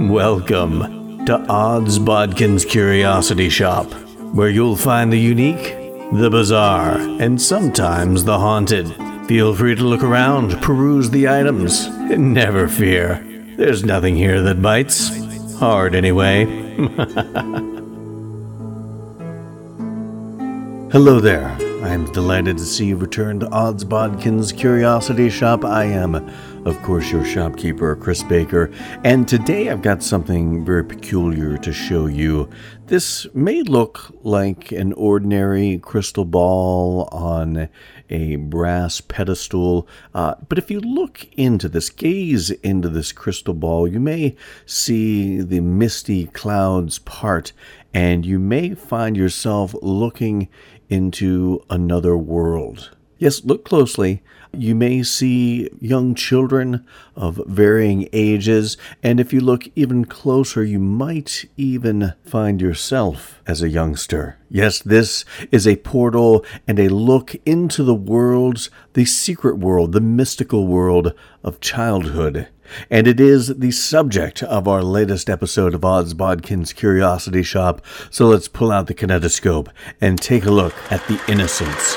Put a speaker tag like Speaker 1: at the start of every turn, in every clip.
Speaker 1: Welcome to Odds Bodkin's Curiosity Shop, where you'll find the unique, the bizarre, and sometimes the haunted. Feel free to look around, peruse the items, and never fear. There's nothing here that bites. Hard, anyway. Hello there. I am delighted to see you return to Odds Bodkin's Curiosity Shop. I am, of course, your shopkeeper, Chris Baker, and today I've got something very peculiar to show you. This may look like an ordinary crystal ball on a brass pedestal, uh, but if you look into this, gaze into this crystal ball, you may see the misty clouds part, and you may find yourself looking into another world. Yes, look closely. You may see young children of varying ages, and if you look even closer, you might even find yourself as a youngster. Yes, this is a portal and a look into the worlds, the secret world, the mystical world of childhood. And it is the subject of our latest episode of Odds Bodkin's Curiosity Shop. So let's pull out the kinetoscope and take a look at the innocents.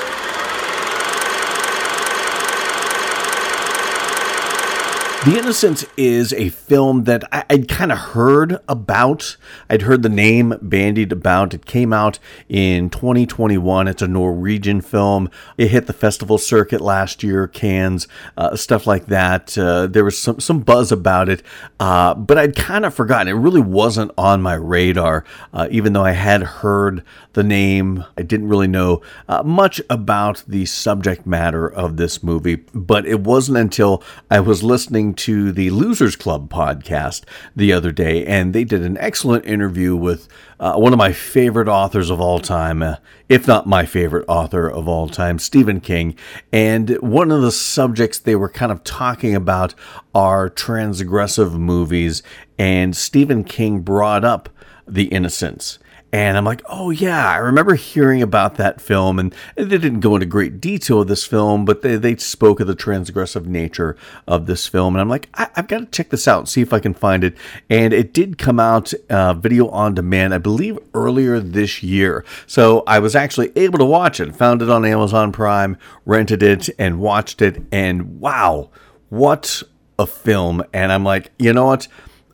Speaker 1: The Innocents is a film that I, would kind of heard about. I'd heard the name bandied about. It came out in 2021. It's a Norwegian film. It hit the festival circuit last year, Cannes, uh, stuff like that. Uh, there was some, some buzz about it, uh, but I'd kind of forgotten. It really wasn't on my radar, uh, even though I had heard the name. I didn't really know uh, much about the subject matter of this movie, but it wasn't until I was listening to the Losers Club podcast the other day, and they did an excellent interview with uh, one of my favorite authors of all time, uh, if not my favorite author of all time, Stephen King. And one of the subjects they were kind of talking about are transgressive movies, and Stephen King brought up The Innocents. And I'm like, oh yeah, I remember hearing about that film, and they didn't go into great detail of this film, but they, they spoke of the transgressive nature of this film. And I'm like, I, have got to check this out and see if I can find it. And it did come out uh, video on demand, I believe, earlier this year. So I was actually able to watch it, found it on Amazon Prime, rented it, and watched it. And wow, what a film! And I'm like, you know what?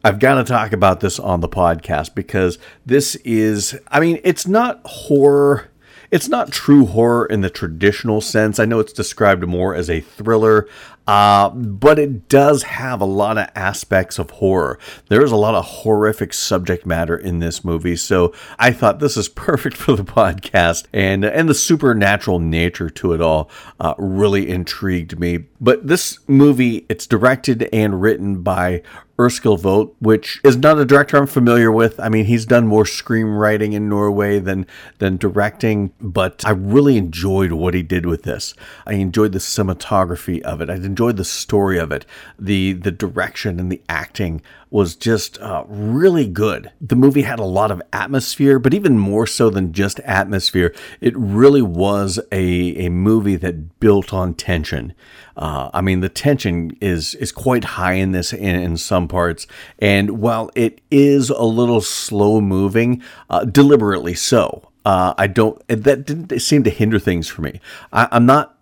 Speaker 1: I've got to talk about this on the podcast because this is, I mean, it's not horror. It's not true horror in the traditional sense. I know it's described more as a thriller. Uh, but it does have a lot of aspects of horror. There's a lot of horrific subject matter in this movie, so I thought this is perfect for the podcast, and and the supernatural nature to it all uh, really intrigued me. But this movie, it's directed and written by Eskil Vogt, which is not a director I'm familiar with. I mean, he's done more screenwriting in Norway than than directing, but I really enjoyed what he did with this. I enjoyed the cinematography of it. I enjoyed the story of it. The the direction and the acting was just uh, really good. The movie had a lot of atmosphere, but even more so than just atmosphere, it really was a, a movie that built on tension. Uh, I mean, the tension is is quite high in this in, in some parts, and while it is a little slow moving, uh, deliberately so. Uh, I don't. That didn't seem to hinder things for me. I, I'm not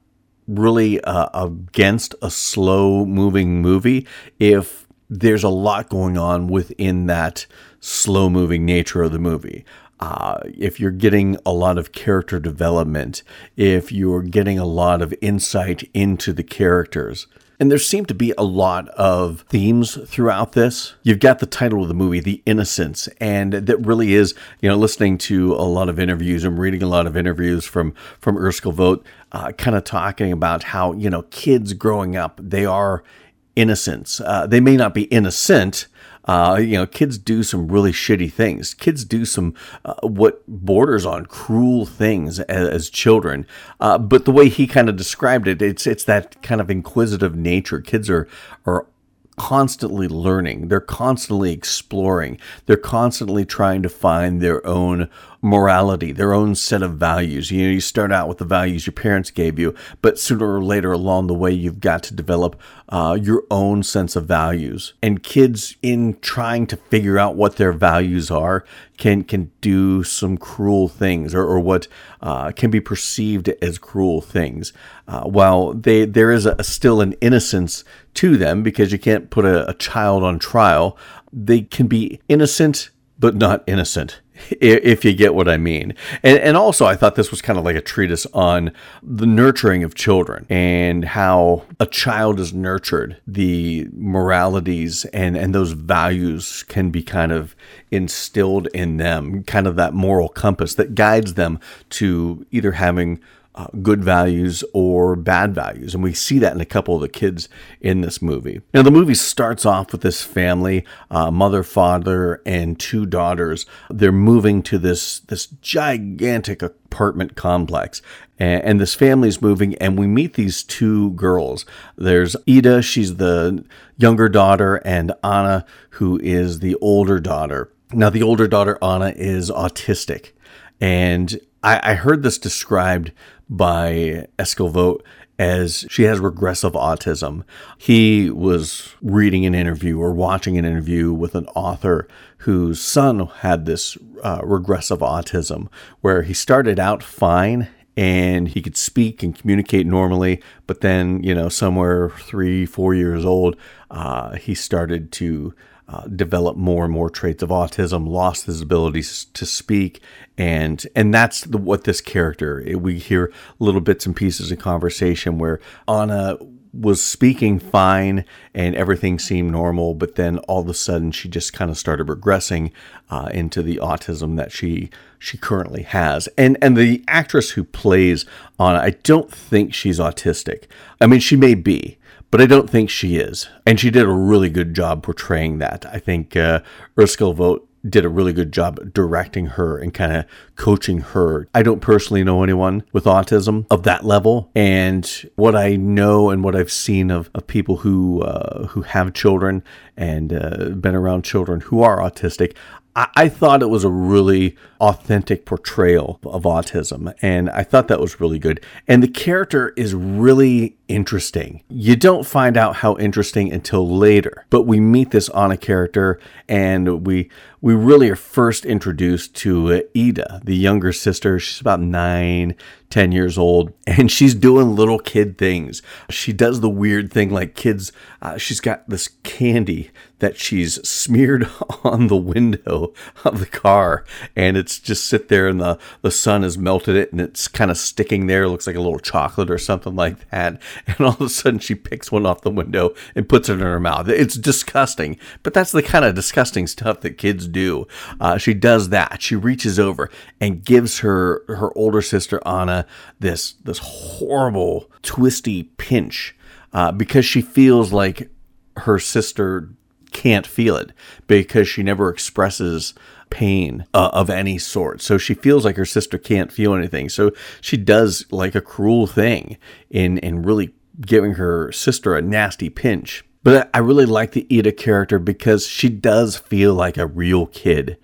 Speaker 1: really uh, against a slow moving movie if there's a lot going on within that slow moving nature of the movie. Uh, if you're getting a lot of character development, if you're getting a lot of insight into the characters, and there seem to be a lot of themes throughout this. You've got the title of the movie, The Innocents, and that really is, you know, listening to a lot of interviews. I'm reading a lot of interviews from from Eskil Vogt, uh, kind of talking about how you know kids growing up they are innocents. Uh, they may not be innocent, uh, you know, kids do some really shitty things. Kids do some uh, what borders on cruel things as, as children. Uh, but the way he kind of described it, it's it's that kind of inquisitive nature. Kids are are constantly learning. They're constantly exploring. They're constantly trying to find their own morality, their own set of values. You know, you start out with the values your parents gave you, but sooner or later along the way, you've got to develop uh, your own sense of values. And kids, in trying to figure out what their values are, can can do some cruel things, or, or what uh, can be perceived as cruel things. Uh, while they there is a, still an innocence to them, because you can't put a, a child on trial, they can be innocent but not innocent if you get what I mean. And, and also, I thought this was kind of like a treatise on the nurturing of children and how a child is nurtured. The moralities and, and those values can be kind of instilled in them, kind of that moral compass that guides them to either having uh, good values or bad values. And we see that in a couple of the kids in this movie. Now, the movie starts off with this family uh, mother, father, and two daughters. They're moving to this, this gigantic apartment complex. And, and this family's moving, and we meet these two girls. There's Ida, she's the younger daughter, and Anna, who is the older daughter. Now, the older daughter, Anna, is autistic. And I, I heard this described by Eskil Vogt as she has regressive autism. He was reading an interview or watching an interview with an author whose son had this uh, regressive autism, where he started out fine and he could speak and communicate normally, but then, you know, somewhere three, four years old, uh, he started to uh, developed more and more traits of autism, lost his abilities to speak, and and that's the, what this character. We hear little bits and pieces of conversation where Anna was speaking fine and everything seemed normal, but then all of a sudden she just kind of started regressing uh, into the autism that she she currently has. And and the actress who plays Anna, I don't think she's autistic. I mean, she may be, but I don't think she is. And she did a really good job portraying that. I think uh, Eskil Vogt did a really good job directing her and kind of coaching her. I don't personally know anyone with autism of that level, and what I know and what I've seen of, of people who uh, who have children and uh, been around children who are autistic, I thought it was a really authentic portrayal of autism, and I thought that was really good. And the character is really interesting. You don't find out how interesting until later, but we meet this Anna character, and we we really are first introduced to Ida, the younger sister. She's about nine, 10 years old, and she's doing little kid things. She does the weird thing like kids, uh, she's got this candy that she's smeared on the window of the car, and it's just sit there, and the, the sun has melted it, and it's kind of sticking there. It looks like a little chocolate or something like that. And all of a sudden, she picks one off the window and puts it in her mouth. It's disgusting, but that's the kind of disgusting stuff that kids do. Uh, she does that. She reaches over and gives her her older sister Anna this this horrible twisty pinch uh, because she feels like her sister can't feel it because she never expresses pain uh, of any sort. So she feels like her sister can't feel anything. So she does like a cruel thing in in really giving her sister a nasty pinch. But I really like the Ida character because she does feel like a real kid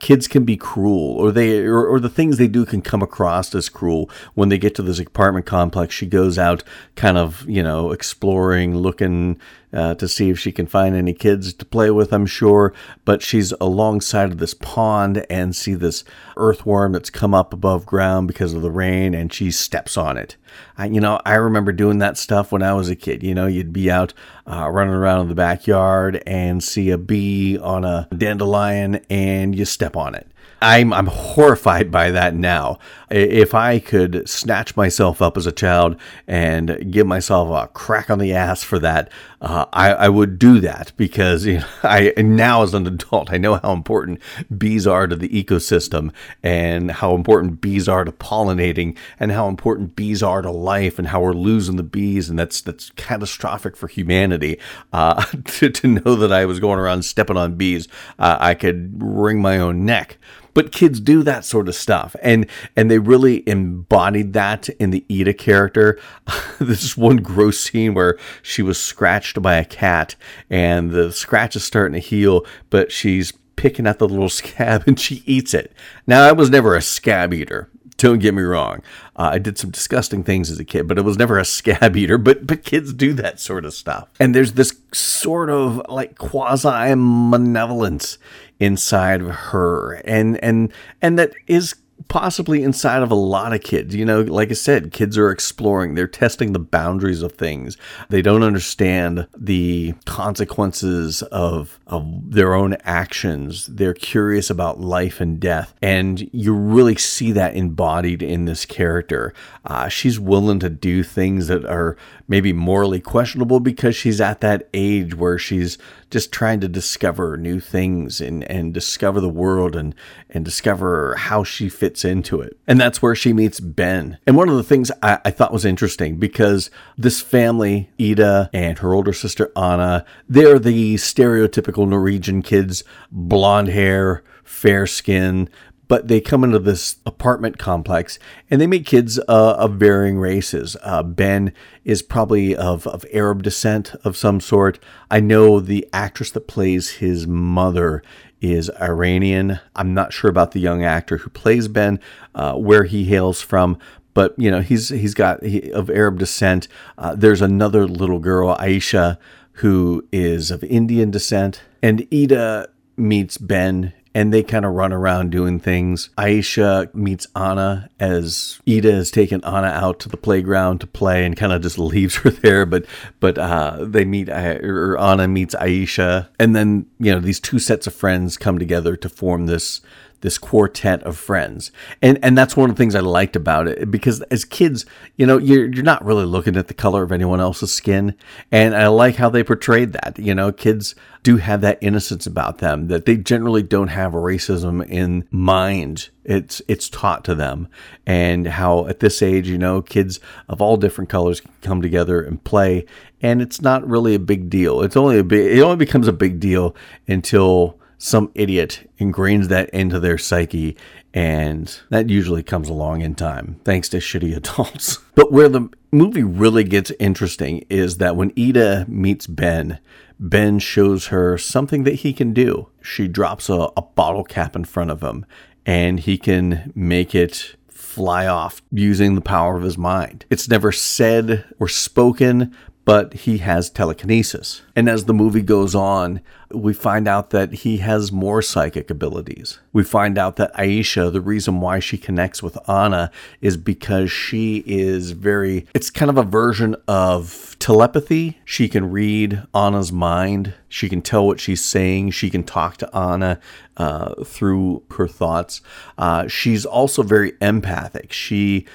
Speaker 1: kids can be cruel or they or, or, the things they do can come across as cruel when they get to this apartment complex she goes out kind of you know exploring looking uh, to see if she can find any kids to play with, I'm sure. But she's alongside of this pond and see this earthworm that's come up above ground because of the rain, and she steps on it. I, you know, I remember doing that stuff when I was a kid. You know, you'd be out uh, running around in the backyard and see a bee on a dandelion, and you step on it. I'm I'm horrified by that now. If I could snatch myself up as a child and give myself a crack on the ass for that, uh, I, I would do that because you know, I now as an adult I know how important bees are to the ecosystem and how important bees are to pollinating and how important bees are to life and how we're losing the bees. And that's that's catastrophic for humanity. Uh, to to know that I was going around stepping on bees, uh, I could wring my own neck. But kids do that sort of stuff. And and they really embodied that in the Ida character. This is one gross scene where she was scratched by a cat and the scratch is starting to heal but she's picking at the little scab and she eats it. Now, I was never a scab eater. Don't get me wrong. Uh, I did some disgusting things as a kid, but it was never a scab eater. But but kids do that sort of stuff. And there's this sort of like quasi malevolence inside of her, and and and that is possibly inside of a lot of kids. You know, like I said, kids are exploring, they're testing the boundaries of things. They don't understand the consequences of, of their own actions. They're curious about life and death. And you really see that embodied in this character. Uh, she's willing to do things that are maybe morally questionable because she's at that age where she's just trying to discover new things and, and discover the world and, and discover how she fits into it. And that's where she meets Ben. And one of the things I, I thought was interesting because this family, Ida and her older sister Anna, they're the stereotypical Norwegian kids, blonde hair, fair skin, but they come into this apartment complex and they meet kids uh, of varying races. Uh, ben is probably of, of Arab descent of some sort. I know the actress that plays his mother is Iranian. I'm not sure about the young actor who plays Ben, uh, where he hails from, but you know he's he's got he, of Arab descent. Uh, there's another little girl, Aisha, who is of Indian descent, and Ida meets Ben and they kind of run around doing things. Aisha meets Anna as Ida has taken Anna out to the playground to play and kind of just leaves her there. But but uh, they meet uh, or Anna meets Aisha, and then you know these two sets of friends come together to form this this quartet of friends. And and that's one of the things I liked about it because as kids, you know, you're you're not really looking at the color of anyone else's skin. And I like how they portrayed that. You know, kids do have that innocence about them that they generally don't have racism in mind. It's it's taught to them. And how at this age, you know, kids of all different colors can come together and play and it's not really a big deal. It's only a big it only becomes a big deal until some idiot ingrains that into their psyche, and that usually comes along in time, thanks to shitty adults. But where the movie really gets interesting is that when Ida meets Ben, Ben shows her something that he can do. She drops a, a bottle cap in front of him, and he can make it fly off using the power of his mind. It's never said or spoken, but he has telekinesis. And as the movie goes on, we find out that he has more psychic abilities. We find out that Aisha, the reason why she connects with Anna is because she is very, it's kind of a version of telepathy. She can read Anna's mind. She can tell what she's saying. She can talk to Anna uh, through her thoughts. Uh, she's also very empathic. She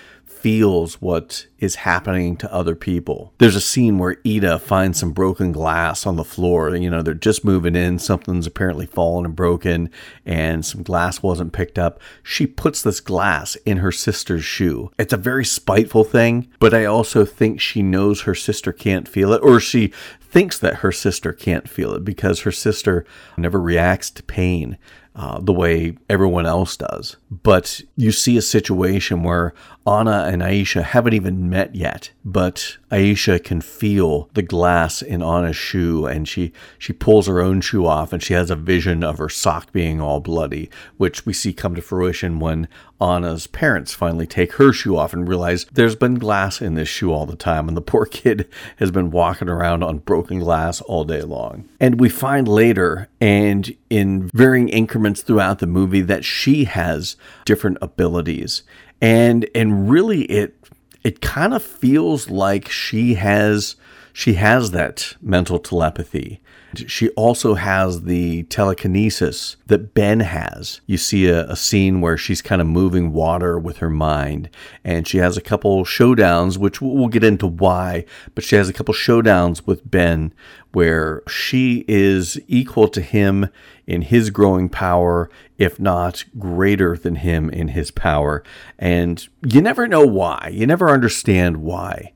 Speaker 1: feels what is happening to other people. There's a scene where Ida finds some broken glass on the floor. You know, they're just moving in, something's apparently fallen and broken, and some glass wasn't picked up. She puts this glass in her sister's shoe. It's a very spiteful thing, but I also think she knows her sister can't feel it, or she thinks that her sister can't feel it because her sister never reacts to pain uh, the way everyone else does. But you see a situation where Anna and Aisha haven't even met yet, but Aisha can feel the glass in Anna's shoe and she, she pulls her own shoe off and she has a vision of her sock being all bloody, which we see come to fruition when Anna's parents finally take her shoe off and realize there's been glass in this shoe all the time and the poor kid has been walking around on broken glass all day long. And we find later and in varying increments throughout the movie that she has different abilities and and really it it kind of feels like she has she has that mental telepathy. She also has the telekinesis that Ben has. You see a, a, scene where she's kind of moving water with her mind, and she has a couple showdowns, which we'll get into why, but she has a couple showdowns with Ben where she is equal to him in his growing power, if not greater than him in his power. And you never know why. You never understand why.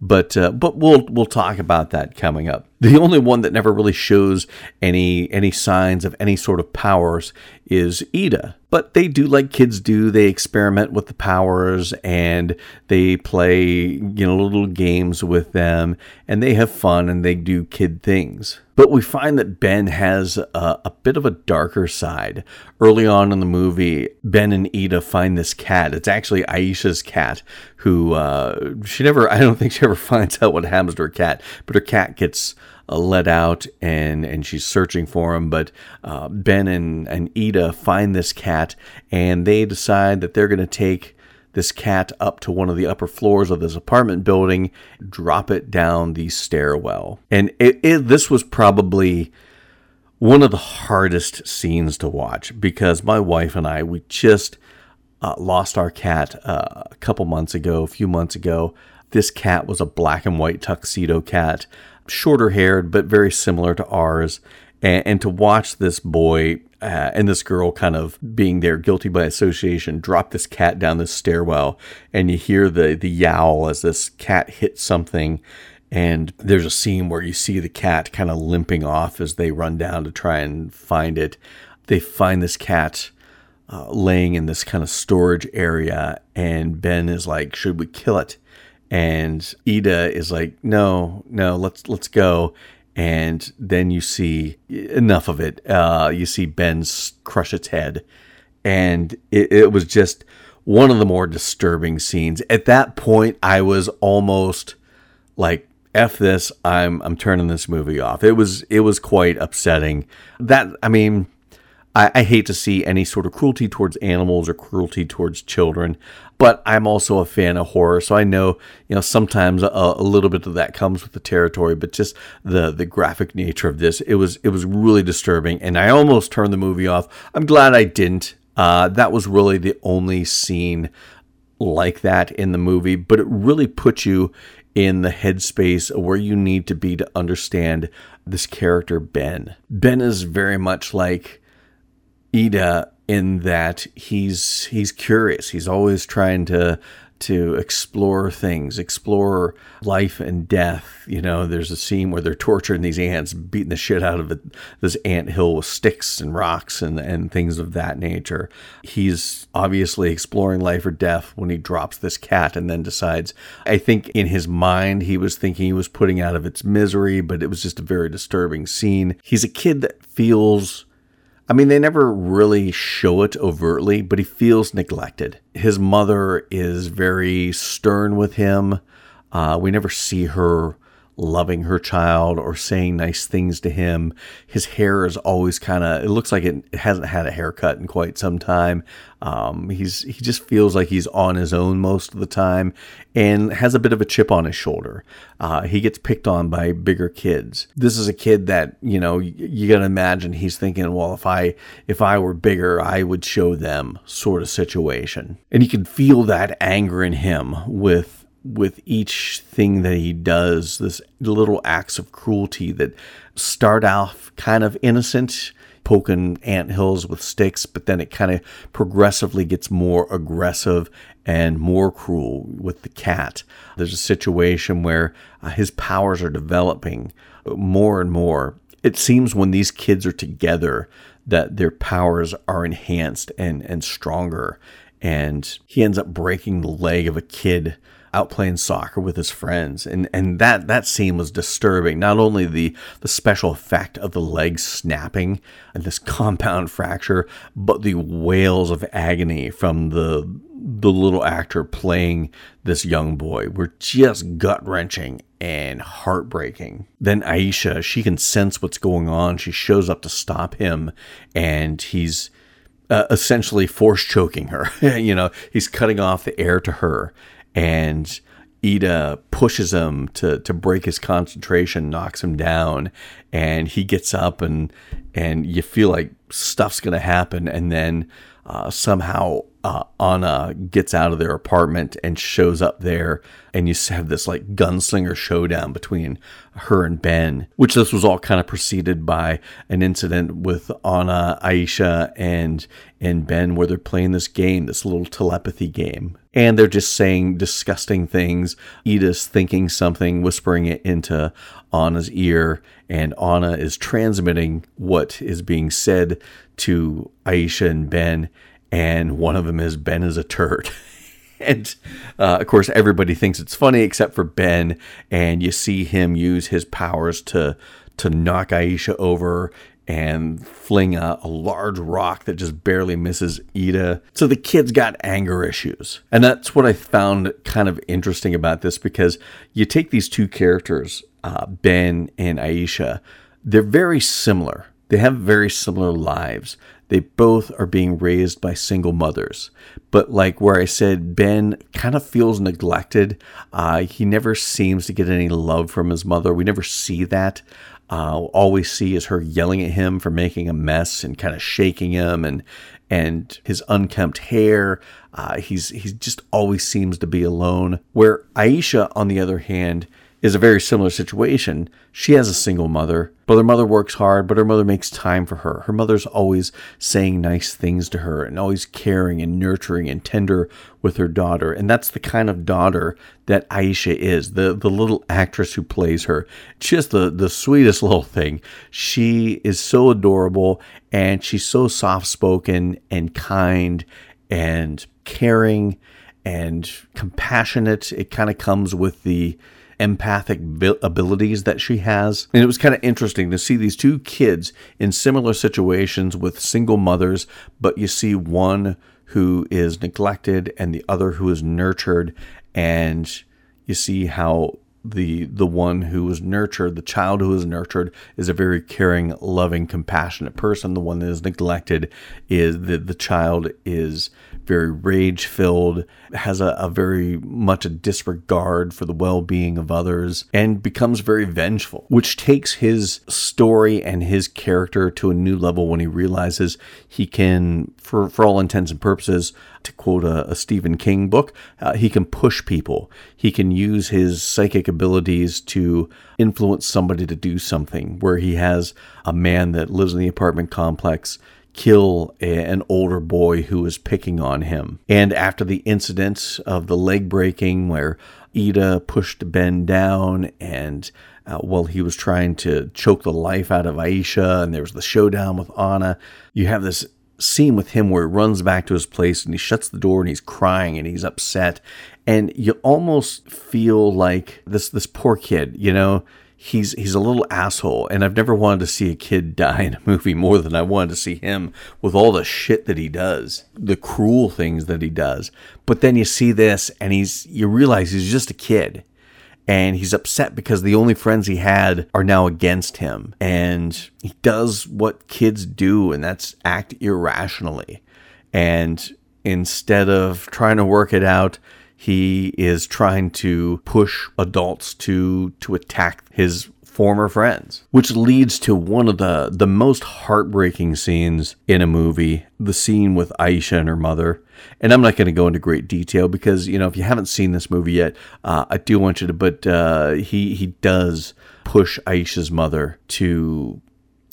Speaker 1: But uh, but we'll we'll talk about that coming up. The only one that never really shows any any signs of any sort of powers is Ida. But they do like kids do. They experiment with the powers and they play, you know, little games with them and they have fun and they do kid things. But we find that Ben has a, a, bit of a darker side. Early on in the movie, Ben and Ida find this cat. It's actually Aisha's cat, who uh, she never, I don't think she ever finds out what happens to her cat, but her cat gets uh, let out and, and she's searching for him. But uh, Ben and, and Ida find this cat and they decide that they're going to take this cat up to one of the upper floors of this apartment building, drop it down the stairwell. And it, it, this was probably one of the hardest scenes to watch because my wife and I, we just uh, lost our cat uh, a couple months ago, a few months ago. This cat was a black and white tuxedo cat shorter haired, but very similar to ours. And, and to watch this boy uh, and this girl kind of being there guilty by association drop this cat down this stairwell, and you hear the, the yowl as this cat hits something. And there's a scene where you see the cat kind of limping off as they run down to try and find it. They find this cat uh, laying in this kind of storage area, and Ben is like, "Should we kill it?" and Ida is like, "No, no, let's let's go." And then you see enough of it. Uh, you see Ben's crush its head, and it, it was just one of the more disturbing scenes. At that point, I was almost like, "F this! I'm I'm turning this movie off." It was it was quite upsetting. That I mean, I, I, hate to see any sort of cruelty towards animals or cruelty towards children, but I'm also a fan of horror, so I know you know sometimes a, a, little bit of that comes with the territory. But just the the graphic nature of this, it was it was really disturbing, and I almost turned the movie off. I'm glad I didn't. Uh, that was really the only scene like that in the movie, but it really put you in the headspace where you need to be to understand this character Ben. Ben is very much like Ida in that he's he's curious. He's always trying to to explore things, explore life and death. You know, there's a scene where they're torturing these ants, beating the shit out of it, this ant hill with sticks and rocks and, and things of that nature. He's obviously exploring life or death when he drops this cat and then decides, I think in his mind, he was thinking he was putting out of its misery, but it was just a very disturbing scene. He's a kid that feels I mean, they never really show it overtly, but he feels neglected. His mother is very stern with him. Uh, we never see her loving her child or saying nice things to him. His hair is always kind of, it looks like it hasn't had a haircut in quite some time. Um, he's, he just feels like he's on his own most of the time and has a bit of a chip on his shoulder. Uh, he gets picked on by bigger kids. This is a kid that, you know, you, you got to imagine he's thinking, well, if I, if I were bigger, I would show them sort of situation. And you can feel that anger in him with with each thing that he does, this little acts of cruelty that start off kind of innocent, poking ant hills with sticks, but then it kind of progressively gets more aggressive and more cruel with the cat. There's a situation where uh, his powers are developing more and more. It seems when these kids are together that their powers are enhanced and, and stronger. And he ends up breaking the leg of a kid out playing soccer with his friends. And and that that scene was disturbing. Not only the the special effect of the leg snapping and this compound fracture but the wails of agony from the the little actor playing this young boy were just gut-wrenching and heartbreaking. Then Aisha she can sense what's going on. She shows up to stop him and he's uh, essentially force choking her. you know, he's cutting off the air to her and Ida pushes him to to break his concentration, knocks him down, and he gets up and and you feel like stuff's gonna happen, and then uh, somehow uh, Anna gets out of their apartment and shows up there, and you have this like gunslinger showdown between her and Ben, which this was all kind of preceded by an incident with Anna, Aisha, and and Ben, where they're playing this game, this little telepathy game, and they're just saying disgusting things. Ida's thinking something, whispering it into Anna's ear, and Anna is transmitting what is being said to Aisha and Ben and one of them is Ben is a turd. and uh, of course, everybody thinks it's funny except for Ben, and you see him use his powers to to knock Aisha over and fling a, a, large rock that just barely misses Ida. So the kids got anger issues. And that's what I found kind of interesting about this because you take these two characters, uh, Ben and Aisha, they're very similar. They have very similar lives. They both are being raised by single mothers. But like where I said, Ben kind of feels neglected. Uh, he never seems to get any love from his mother. We never see that. Uh, all we see is her yelling at him for making a mess and kind of shaking him and and his unkempt hair. Uh, he's he just always seems to be alone. Where Aisha, on the other hand, is a very similar situation. She has a single mother, but her mother works hard, but her mother makes time for her. Her mother's always saying nice things to her and always caring and nurturing and tender with her daughter. And that's the kind of daughter that Aisha is, the, the little actress who plays her. Just the, the sweetest little thing. She is so adorable and she's so soft spoken and kind and caring and compassionate. It kind of comes with the empathic abilities that she has. And it was kind of interesting to see these two kids in similar situations with single mothers, but you see one who is neglected and the other who is nurtured. And you see how the the one who was nurtured, the child who was nurtured, is a very caring, loving, compassionate person. The one that is neglected is the the child is very rage filled, has a, a, very much a disregard for the well being of others, and becomes very vengeful, which takes his story and his character to a new level when he realizes he can, for, for all intents and purposes, to quote a, a Stephen King book, uh, he can push people. He can use his psychic abilities to influence somebody to do something, where he has a man that lives in the apartment complex kill a, an older boy who was picking on him. And after the incidents of the leg breaking, where Ida pushed Ben down and uh, while he was trying to choke the life out of Aisha, and there was the showdown with Anna, you have this scene with him where he runs back to his place and he shuts the door and he's crying and he's upset and you almost feel like this this poor kid you know he's he's a little asshole and I've never wanted to see a kid die in a movie more than I wanted to see him with all the shit that he does, the cruel things that he does. But then you see this and he's you realize he's just a kid and he's upset because the only friends he had are now against him and he does what kids do and that's act irrationally. And instead of trying to work it out, he is trying to push adults to to attack his former friends, which leads to one of the the most heartbreaking scenes in a movie, the scene with Aisha and her mother. And I'm not going to go into great detail because you know if you haven't seen this movie yet, uh, I do want you to. But uh, he he does push Aisha's mother to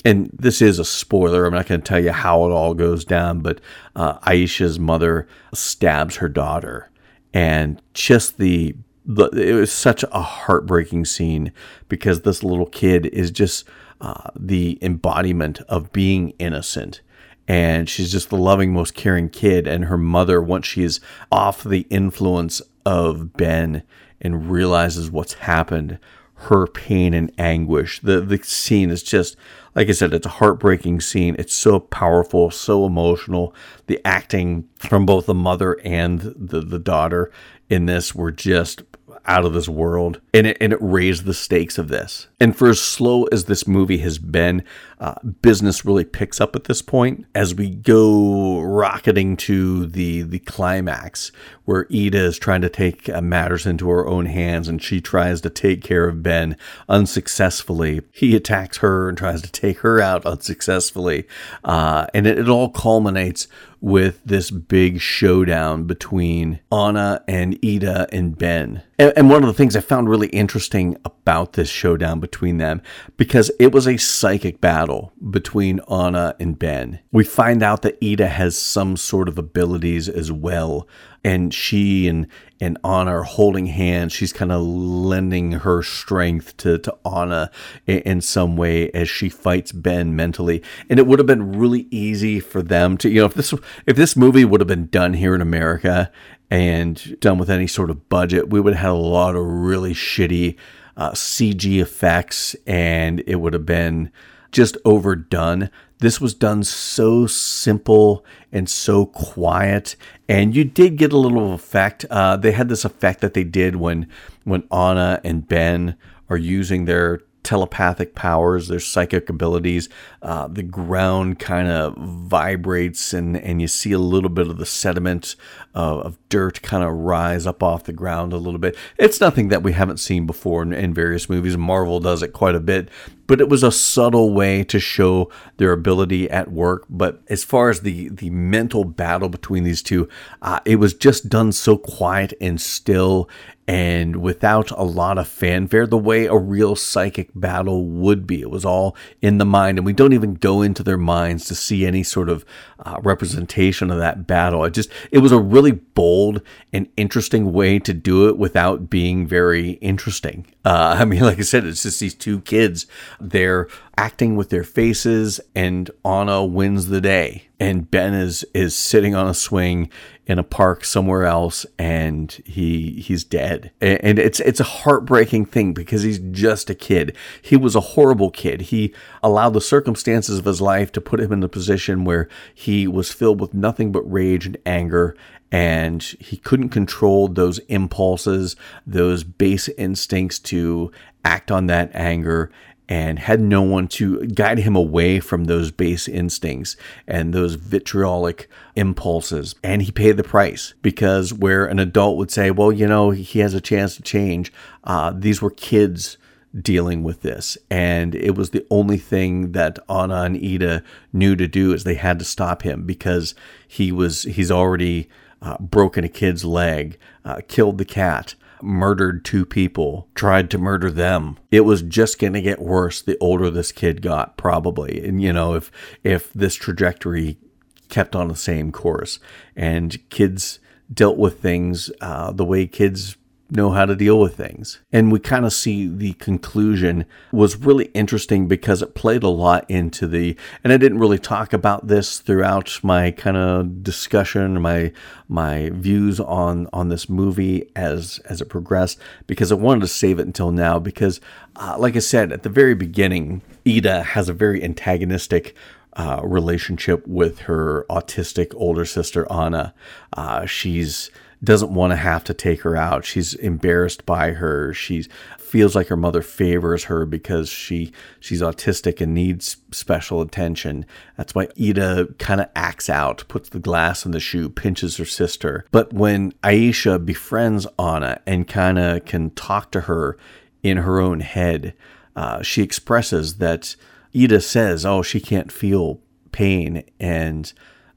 Speaker 1: and this is a spoiler. I'm not going to tell you how it all goes down, but uh, Aisha's mother stabs her daughter and just the, the it was such a heartbreaking scene because this little kid is just uh, the embodiment of being innocent. And she's just the loving most caring kid. And her mother once she's off the influence of ben and realizes what's happened her pain and anguish the the scene is just like I said, it's a heartbreaking scene. It's so powerful, so emotional. The acting from both the mother and the, the daughter in this were just out of this world and it, and it raised the stakes of this and for as slow as this movie has been uh, business really picks up at this point as we go rocketing to the the climax where Ida is trying to take uh, matters into her own hands and she tries to take care of Ben unsuccessfully. He attacks her and tries to take her out unsuccessfully, uh, and it, it all culminates with this big showdown between Anna and Ida and Ben. And, and, one of the things I found really interesting about this showdown between them, because it was a psychic battle between Anna and Ben. We find out that Ida has some sort of abilities as well and she and and Anna are holding hands. She's kind of lending her strength to to Anna in, in, some way as she fights Ben mentally. And it would have been really easy for them to, you know, if this if this movie would have been done here in America and done with any sort of budget, we would have had a lot of really shitty uh, CG effects, and it would have been just overdone. This was done so simple and so quiet, and you did get a little effect. Uh, they had this effect that they did when when Anna and Ben are using their telepathic powers, their psychic abilities. Uh, the ground kind of vibrates, and, and you see a little bit of the sediment of, of dirt kind of rise up off the ground a little bit. It's nothing that we haven't seen before in, in various movies. Marvel does it quite a bit, but it was a subtle way to show their ability at work. But as far as the the mental battle between these two, uh, it was just done so quiet and still, and without a lot of fanfare, the way a real psychic battle would be. It was all in the mind, and we don't even go into their minds to see any sort of uh, representation of that battle. It just it was a really bold and interesting way to do it without being very interesting. Uh, I mean, like I said, it's just these two kids. They're acting with their faces, and Anna wins the day. And Ben is is sitting on a swing in a park somewhere else, and he he's dead. And it's it's a heartbreaking thing because he's just a kid. He was a horrible kid. He allowed the circumstances of his life to put him in a position where he was filled with nothing but rage and anger and he couldn't control those impulses, those base instincts to act on that anger and had no one to guide him away from those base instincts and those vitriolic impulses. And he paid the price because where an adult would say, well, you know, he has a chance to change, uh, these were kids dealing with this and it was the only thing that Anna and Ida knew to do is they had to stop him because he was he's already uh, broken a kid's leg, uh, killed the cat, murdered two people, tried to murder them. It was just going to get worse the older this kid got, probably. And you know, if if this trajectory kept on the same course, and kids dealt with things uh, the way kids know how to deal with things. And we kind of see the conclusion was really interesting because it played a lot into the and I didn't really talk about this throughout my kind of discussion, my my views on on this movie as as it progressed because I wanted to save it until now because uh, like I said at the very beginning, Ida has a very antagonistic uh, relationship with her autistic older sister Anna. Uh, she's doesn't want to have to take her out. She's embarrassed by her. She feels like her mother favors her because she she's autistic and needs special attention. That's why Ida kind of acts out, puts the glass in the shoe, pinches her sister. But when Aisha befriends Anna and kind of can talk to her in her own head, uh, she expresses that Ida says, "Oh, she can't feel pain," and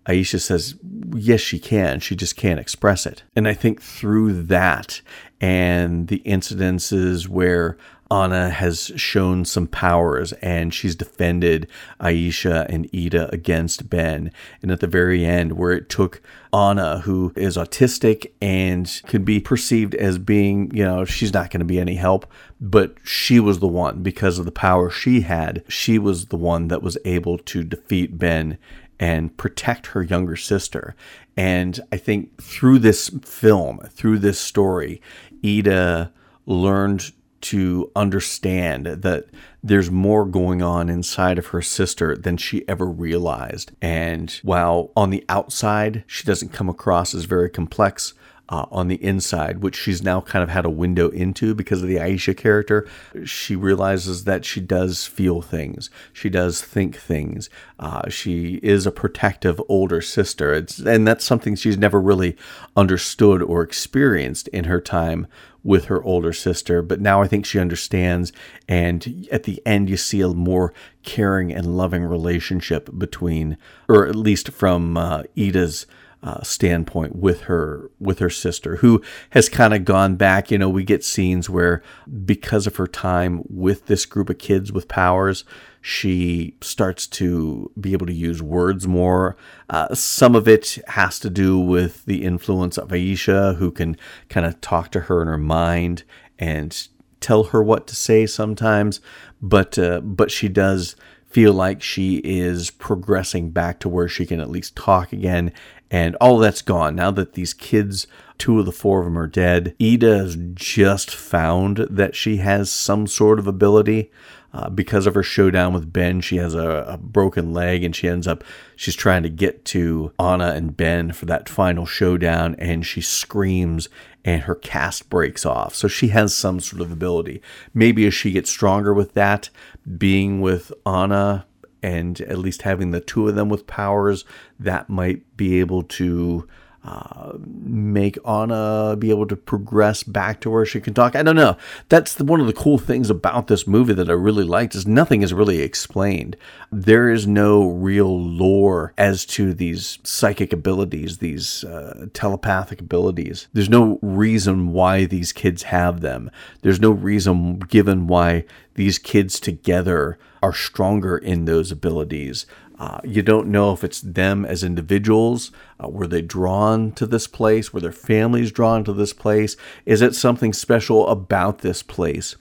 Speaker 1: Aisha says, yes, she can. She just can't express it. And I think through that and the incidences where Anna has shown some powers and she's defended Aisha and Ida against Ben. And at the very end, where it took Anna, who is autistic and could be perceived as being, you know, she's not going to be any help, but she was the one because of the power she had. She was the one that was able to defeat Ben and protect her younger sister. And I think through this film, through this story, Ida learned to understand that there's more going on inside of her sister than she ever realized. And while on the outside, she doesn't come across as very complex, uh, on the inside, which she's now kind of had a window into because of the Aisha character. She realizes that she does feel things, she does think things. Uh, she is a protective older sister, it's, and that's something she's never really understood or experienced in her time with her older sister, but now I think she understands. And at the end, you see a more caring and loving relationship between, or at least from uh, Ida's. Uh, standpoint with her with her sister who has kind of gone back you know we get scenes where because of her time with this group of kids with powers she starts to be able to use words more. Uh, some of it has to do with the influence of Aisha, who can kind of talk to her in her mind and tell her what to say sometimes. But uh, but she does feel like she is progressing back to where she can at least talk again. And all that's gone now that these kids, two of the four of them are dead. Ida has just found that she has some sort of ability. Uh, because of her showdown with Ben, she has a, a, broken leg and she ends up, she's trying to get to Anna and Ben for that final showdown and she screams and her cast breaks off. So she has some sort of ability. Maybe as she gets stronger with that, being with Anna and at least having the two of them with powers, that might be able to uh, make Anna be able to progress back to where she can talk. I don't know. That's the, one of the cool things about this movie that I really liked is nothing is really explained. There is no real lore as to these psychic abilities, these uh, telepathic abilities. There's no reason why these kids have them. There's no reason given why these kids together are stronger in those abilities. Uh, you don't know if it's them as individuals. Uh, were they drawn to this place? Were their families drawn to this place? Is it something special about this place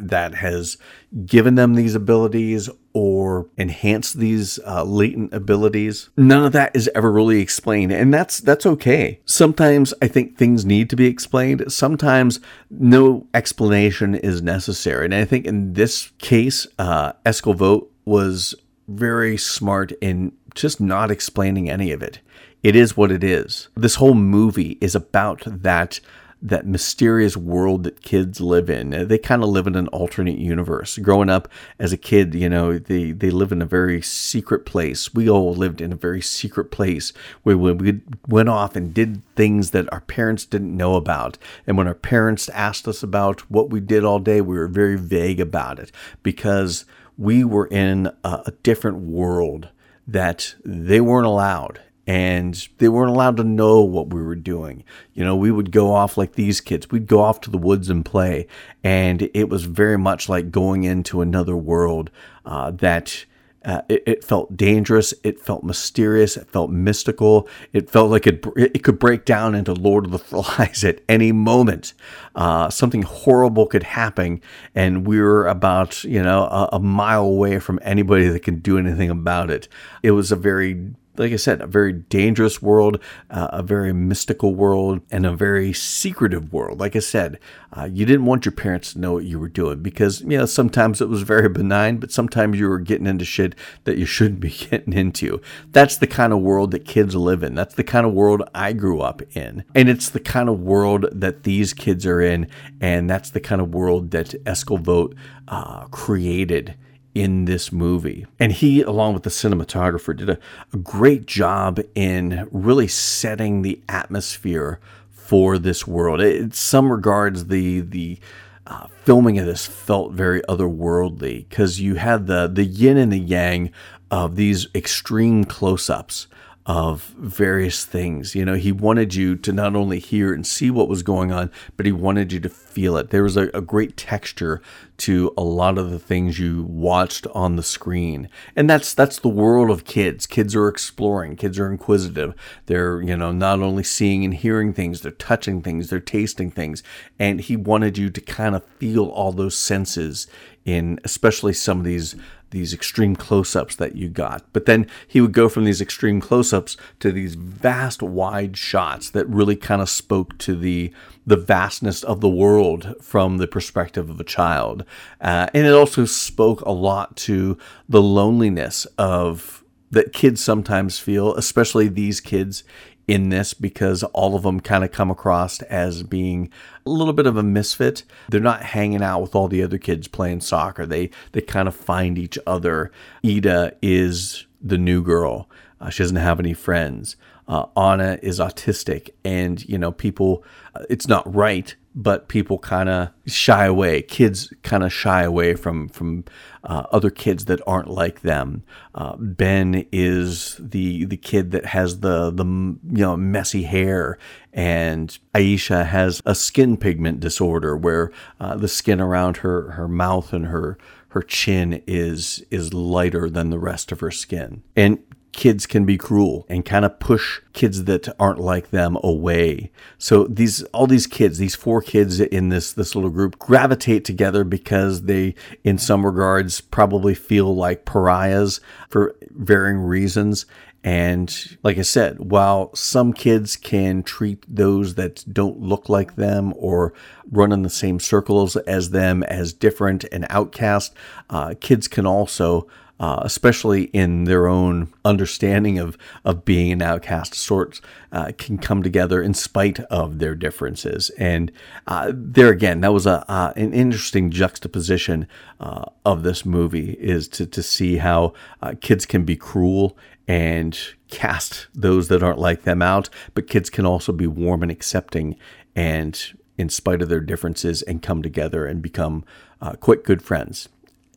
Speaker 1: that has given them these abilities or enhanced these uh, latent abilities? None of that is ever really explained, and that's that's okay. Sometimes I think things need to be explained. Sometimes no explanation is necessary, and I think in this case, uh, Eskil Vogt was very smart in just not explaining any of it. It is what it is. This whole movie is about that that mysterious world that kids live in. Uh, they kind of live in an alternate universe. Growing up as a kid, you know, they, they live in a very secret place. We all lived in a very secret place where we went off and did things that our parents didn't know about. And when our parents asked us about what we did all day, we were very vague about it because we were in a, a different world that they weren't allowed and they weren't allowed to know what we were doing. You know, we would go off like these kids. We'd go off to the woods and play, and it was very much like going into another world uh, that uh, it, it, felt dangerous. It felt mysterious. It felt mystical. It felt like it, it could break down into Lord of the Flies at any moment. Uh, something horrible could happen, and we were about you know a, a mile away from anybody that could do anything about it. It was a very like I said, a very dangerous world, uh, a very mystical world, and a very secretive world. Like I said, uh, you didn't want your parents to know what you were doing because, you know, sometimes it was very benign, but sometimes you were getting into shit that you shouldn't be getting into. That's the kind of world that kids live in. That's the kind of world I grew up in. And it's the kind of world that these kids are in. And that's the kind of world that Eskil Vogt uh, created in this movie. And he, along with the cinematographer, did a, a great job in really setting the atmosphere for this world. In some regards, the the uh, filming of this felt very otherworldly because you had the the yin and the yang of these extreme close-ups of various things. You know, he wanted you to not only hear and see what was going on, but he wanted you to feel it. There was a, a, great texture to a lot of the things you watched on the screen. And that's that's the world of kids. Kids are exploring, kids are inquisitive. They're, you know, not only seeing and hearing things, they're touching things, they're tasting things. And he wanted you to kind of feel all those senses in especially some of these these extreme close-ups that you got. But then he would go from these extreme close-ups to these vast wide shots that really kind of spoke to the the vastness of the world from the perspective of a child. Uh, and it also spoke a lot to the loneliness of that kids sometimes feel, especially these kids in this because all of them kind of come across as being a little bit of a misfit. They're not hanging out with all the other kids playing soccer. They they kind of find each other. Ida is the new girl. Uh, she doesn't have any friends. Uh, Anna is autistic, and you know people. Uh, it's not right, but people kind of shy away. Kids kind of shy away from from uh, other kids that aren't like them. Uh, ben is the the kid that has the the you know messy hair, and Aisha has a skin pigment disorder where uh, the skin around her her mouth and her her chin is is lighter than the rest of her skin. And kids can be cruel and kind of push kids that aren't like them away. So these all these kids, these four kids in this this little group gravitate together because they in some regards probably feel like pariahs for varying reasons. And like I said, while some kids can treat those that don't look like them or run in the same circles as them as different and outcast, uh, kids can also uh, especially in their own understanding of, of being an outcast sorts, uh, can come together in spite of their differences. And uh, there again, that was a uh, an interesting juxtaposition uh, of this movie is to, to see how uh, kids can be cruel and cast those that aren't like them out, but kids can also be warm and accepting and in spite of their differences and come together and become quite good friends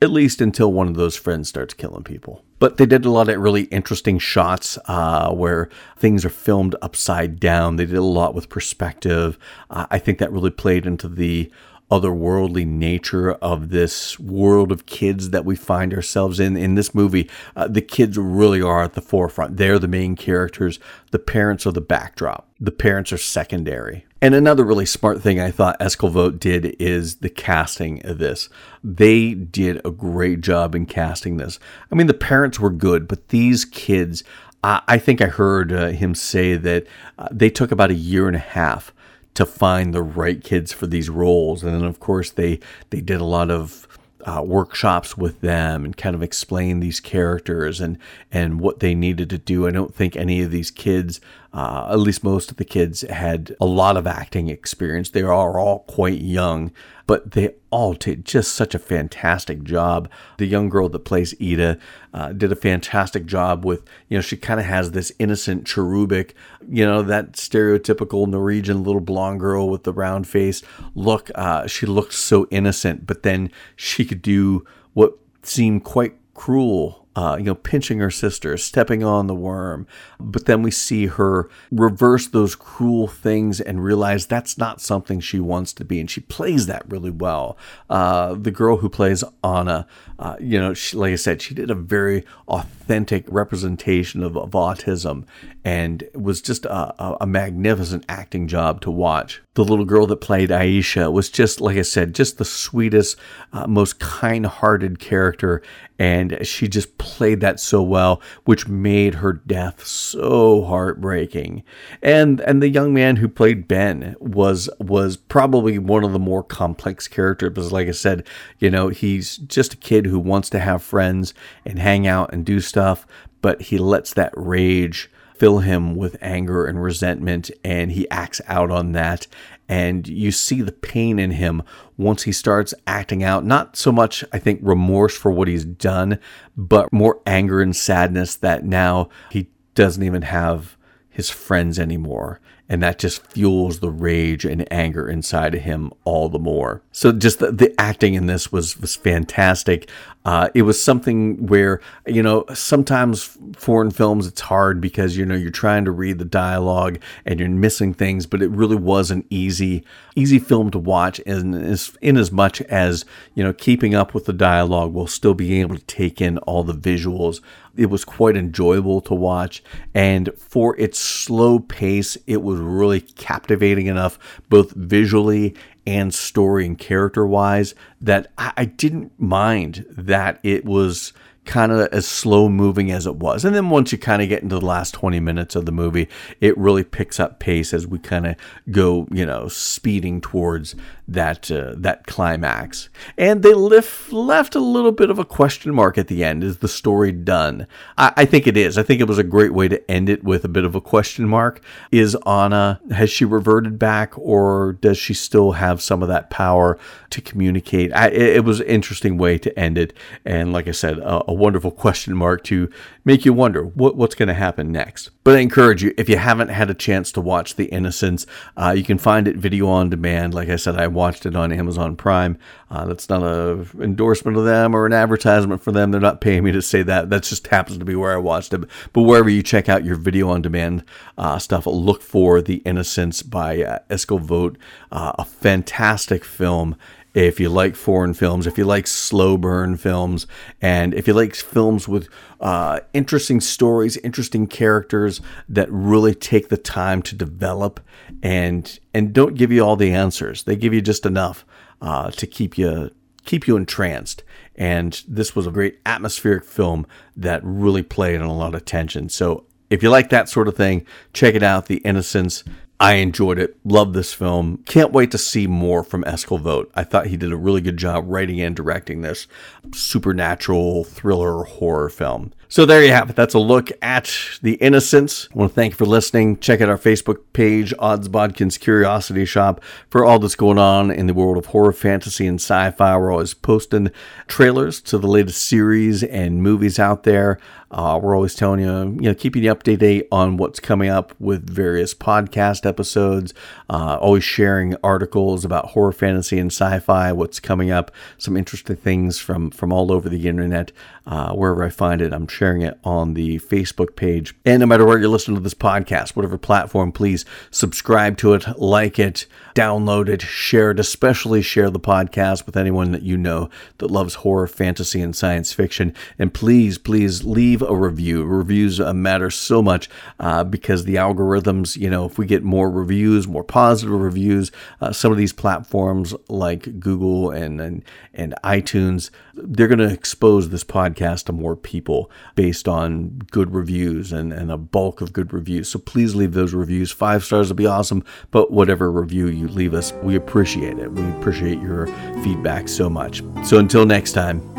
Speaker 1: at least until one of those friends starts killing people. But they did a lot of really interesting shots uh, where things are filmed upside down. They did a lot with perspective. Uh, I think that really played into the otherworldly nature of this world of kids that we find ourselves in. In this movie, uh, the kids really are at the forefront. They're the main characters. The parents are the backdrop. The parents are secondary. And another really smart thing I thought Eskil Vogt did is the casting of this. They did a great job in casting this. I mean, the parents were good, but these kids, I think I heard uh, him say that uh, they took about a year and a half to find the right kids for these roles. And then, of course, they they did a lot of uh, workshops with them and kind of explain these characters and and what they needed to do. I don't think any of these kids, uh, at least most of the kids, had a lot of acting experience. They are all quite young, but they all did just such a fantastic job. The young girl that plays Ida uh, did a fantastic job with, you know, she kind of has this innocent cherubic, you know, that stereotypical Norwegian little blonde girl with the round face look. Uh, she looked so innocent, but then she could do what seemed quite cruel uh, you know, pinching her sister, stepping on the worm. But then we see her reverse those cruel things and realize that's not something she wants to be. And she plays that really well. Uh, the girl who plays Anna, uh, you know, she, like I said, she did a very authentic representation of, of autism and was just a, a, magnificent acting job to watch. The little girl that played Aisha was just, like I said, just the sweetest, uh, most kind hearted character. And she just played that so well, which made her death so heartbreaking. And and the young man who played Ben was was probably one of the more complex characters because like I said, you know, he's just a kid who wants to have friends and hang out and do stuff, but he lets that rage fill him with anger and resentment, and he acts out on that. And you see the pain in him once he starts acting out, not so much, I think, remorse for what he's done, but more anger and sadness that now he doesn't even have his friends anymore and that just fuels the rage and anger inside of him all the more. So just the, the acting in this was was fantastic. Uh, it was something where you know sometimes foreign films it's hard because you know you're trying to read the dialogue and you're missing things, but it really was an easy easy film to watch, and as in as much as you know keeping up with the dialogue while still being able to take in all the visuals it was quite enjoyable to watch. And for its slow pace, it was really captivating enough, both visually and story and character wise, that I, I didn't mind that it was kind of as slow moving as it was. And then once you kind of get into the last 20 minutes of the movie, it really picks up pace as we kind of go, you know, speeding towards that uh, that climax. And they left left a little bit of a question mark at the end. Is the story done? I, I think it is. I think it was a great way to end it with a bit of a question mark. Is Anna has she reverted back, or does she still have some of that power to communicate? I, it, it, was an interesting way to end it, and like I said, a, a wonderful question mark to make you wonder what, what's going to happen next. But I encourage you, if you haven't had a chance to watch The Innocents, uh, you can find it video on demand. Like I said, I watched it on Amazon Prime. Uh, that's not an endorsement of them or an advertisement for them. They're not paying me to say that. That just happens to be where I watched it. But wherever you check out your video on demand uh, stuff, look for The Innocents by uh, Vogt. Uh, a fantastic film if you like foreign films, if you like slow burn films, and if you like films with uh, interesting stories, interesting characters that really take the time to develop and and don't give you all the answers. They give you just enough uh, to keep you keep you entranced. And this was a great atmospheric film that really played on a lot of tension. So if you like that sort of thing, check it out. The Innocents. I enjoyed it. Love this film. Can't wait to see more from Eskil Vogt. I thought he did a really good job writing and directing this supernatural thriller horror film. So there you have it. That's a look at The Innocents. I want to thank you for listening. Check out our Facebook page, Odds Bodkin's Curiosity Shop, for all that's going on in the world of horror, fantasy, and sci-fi. We're always posting trailers to the latest series and movies out there. Uh, we're always telling you, you know, keeping you up to date on what's coming up with various podcast episodes. Uh, always sharing articles about horror, fantasy, and sci-fi. What's coming up? Some interesting things from from all over the internet. Uh, wherever I find it, I'm sharing it on the Facebook page. And no matter where you're listening to this podcast, whatever platform, please subscribe to it, like it, download it, share it. Especially share the podcast with anyone that you know that loves horror, fantasy, and science fiction. And please, please leave a review. Reviews uh, matter so much uh, because the algorithms, you know, if we get more reviews, more positive reviews, uh, some of these platforms like Google and and, and iTunes, they're going to expose this podcast to more people based on good reviews and, and a bulk of good reviews. So please leave those reviews. Five stars would be awesome, but whatever review you leave us, we appreciate it. We appreciate your feedback so much. So until next time,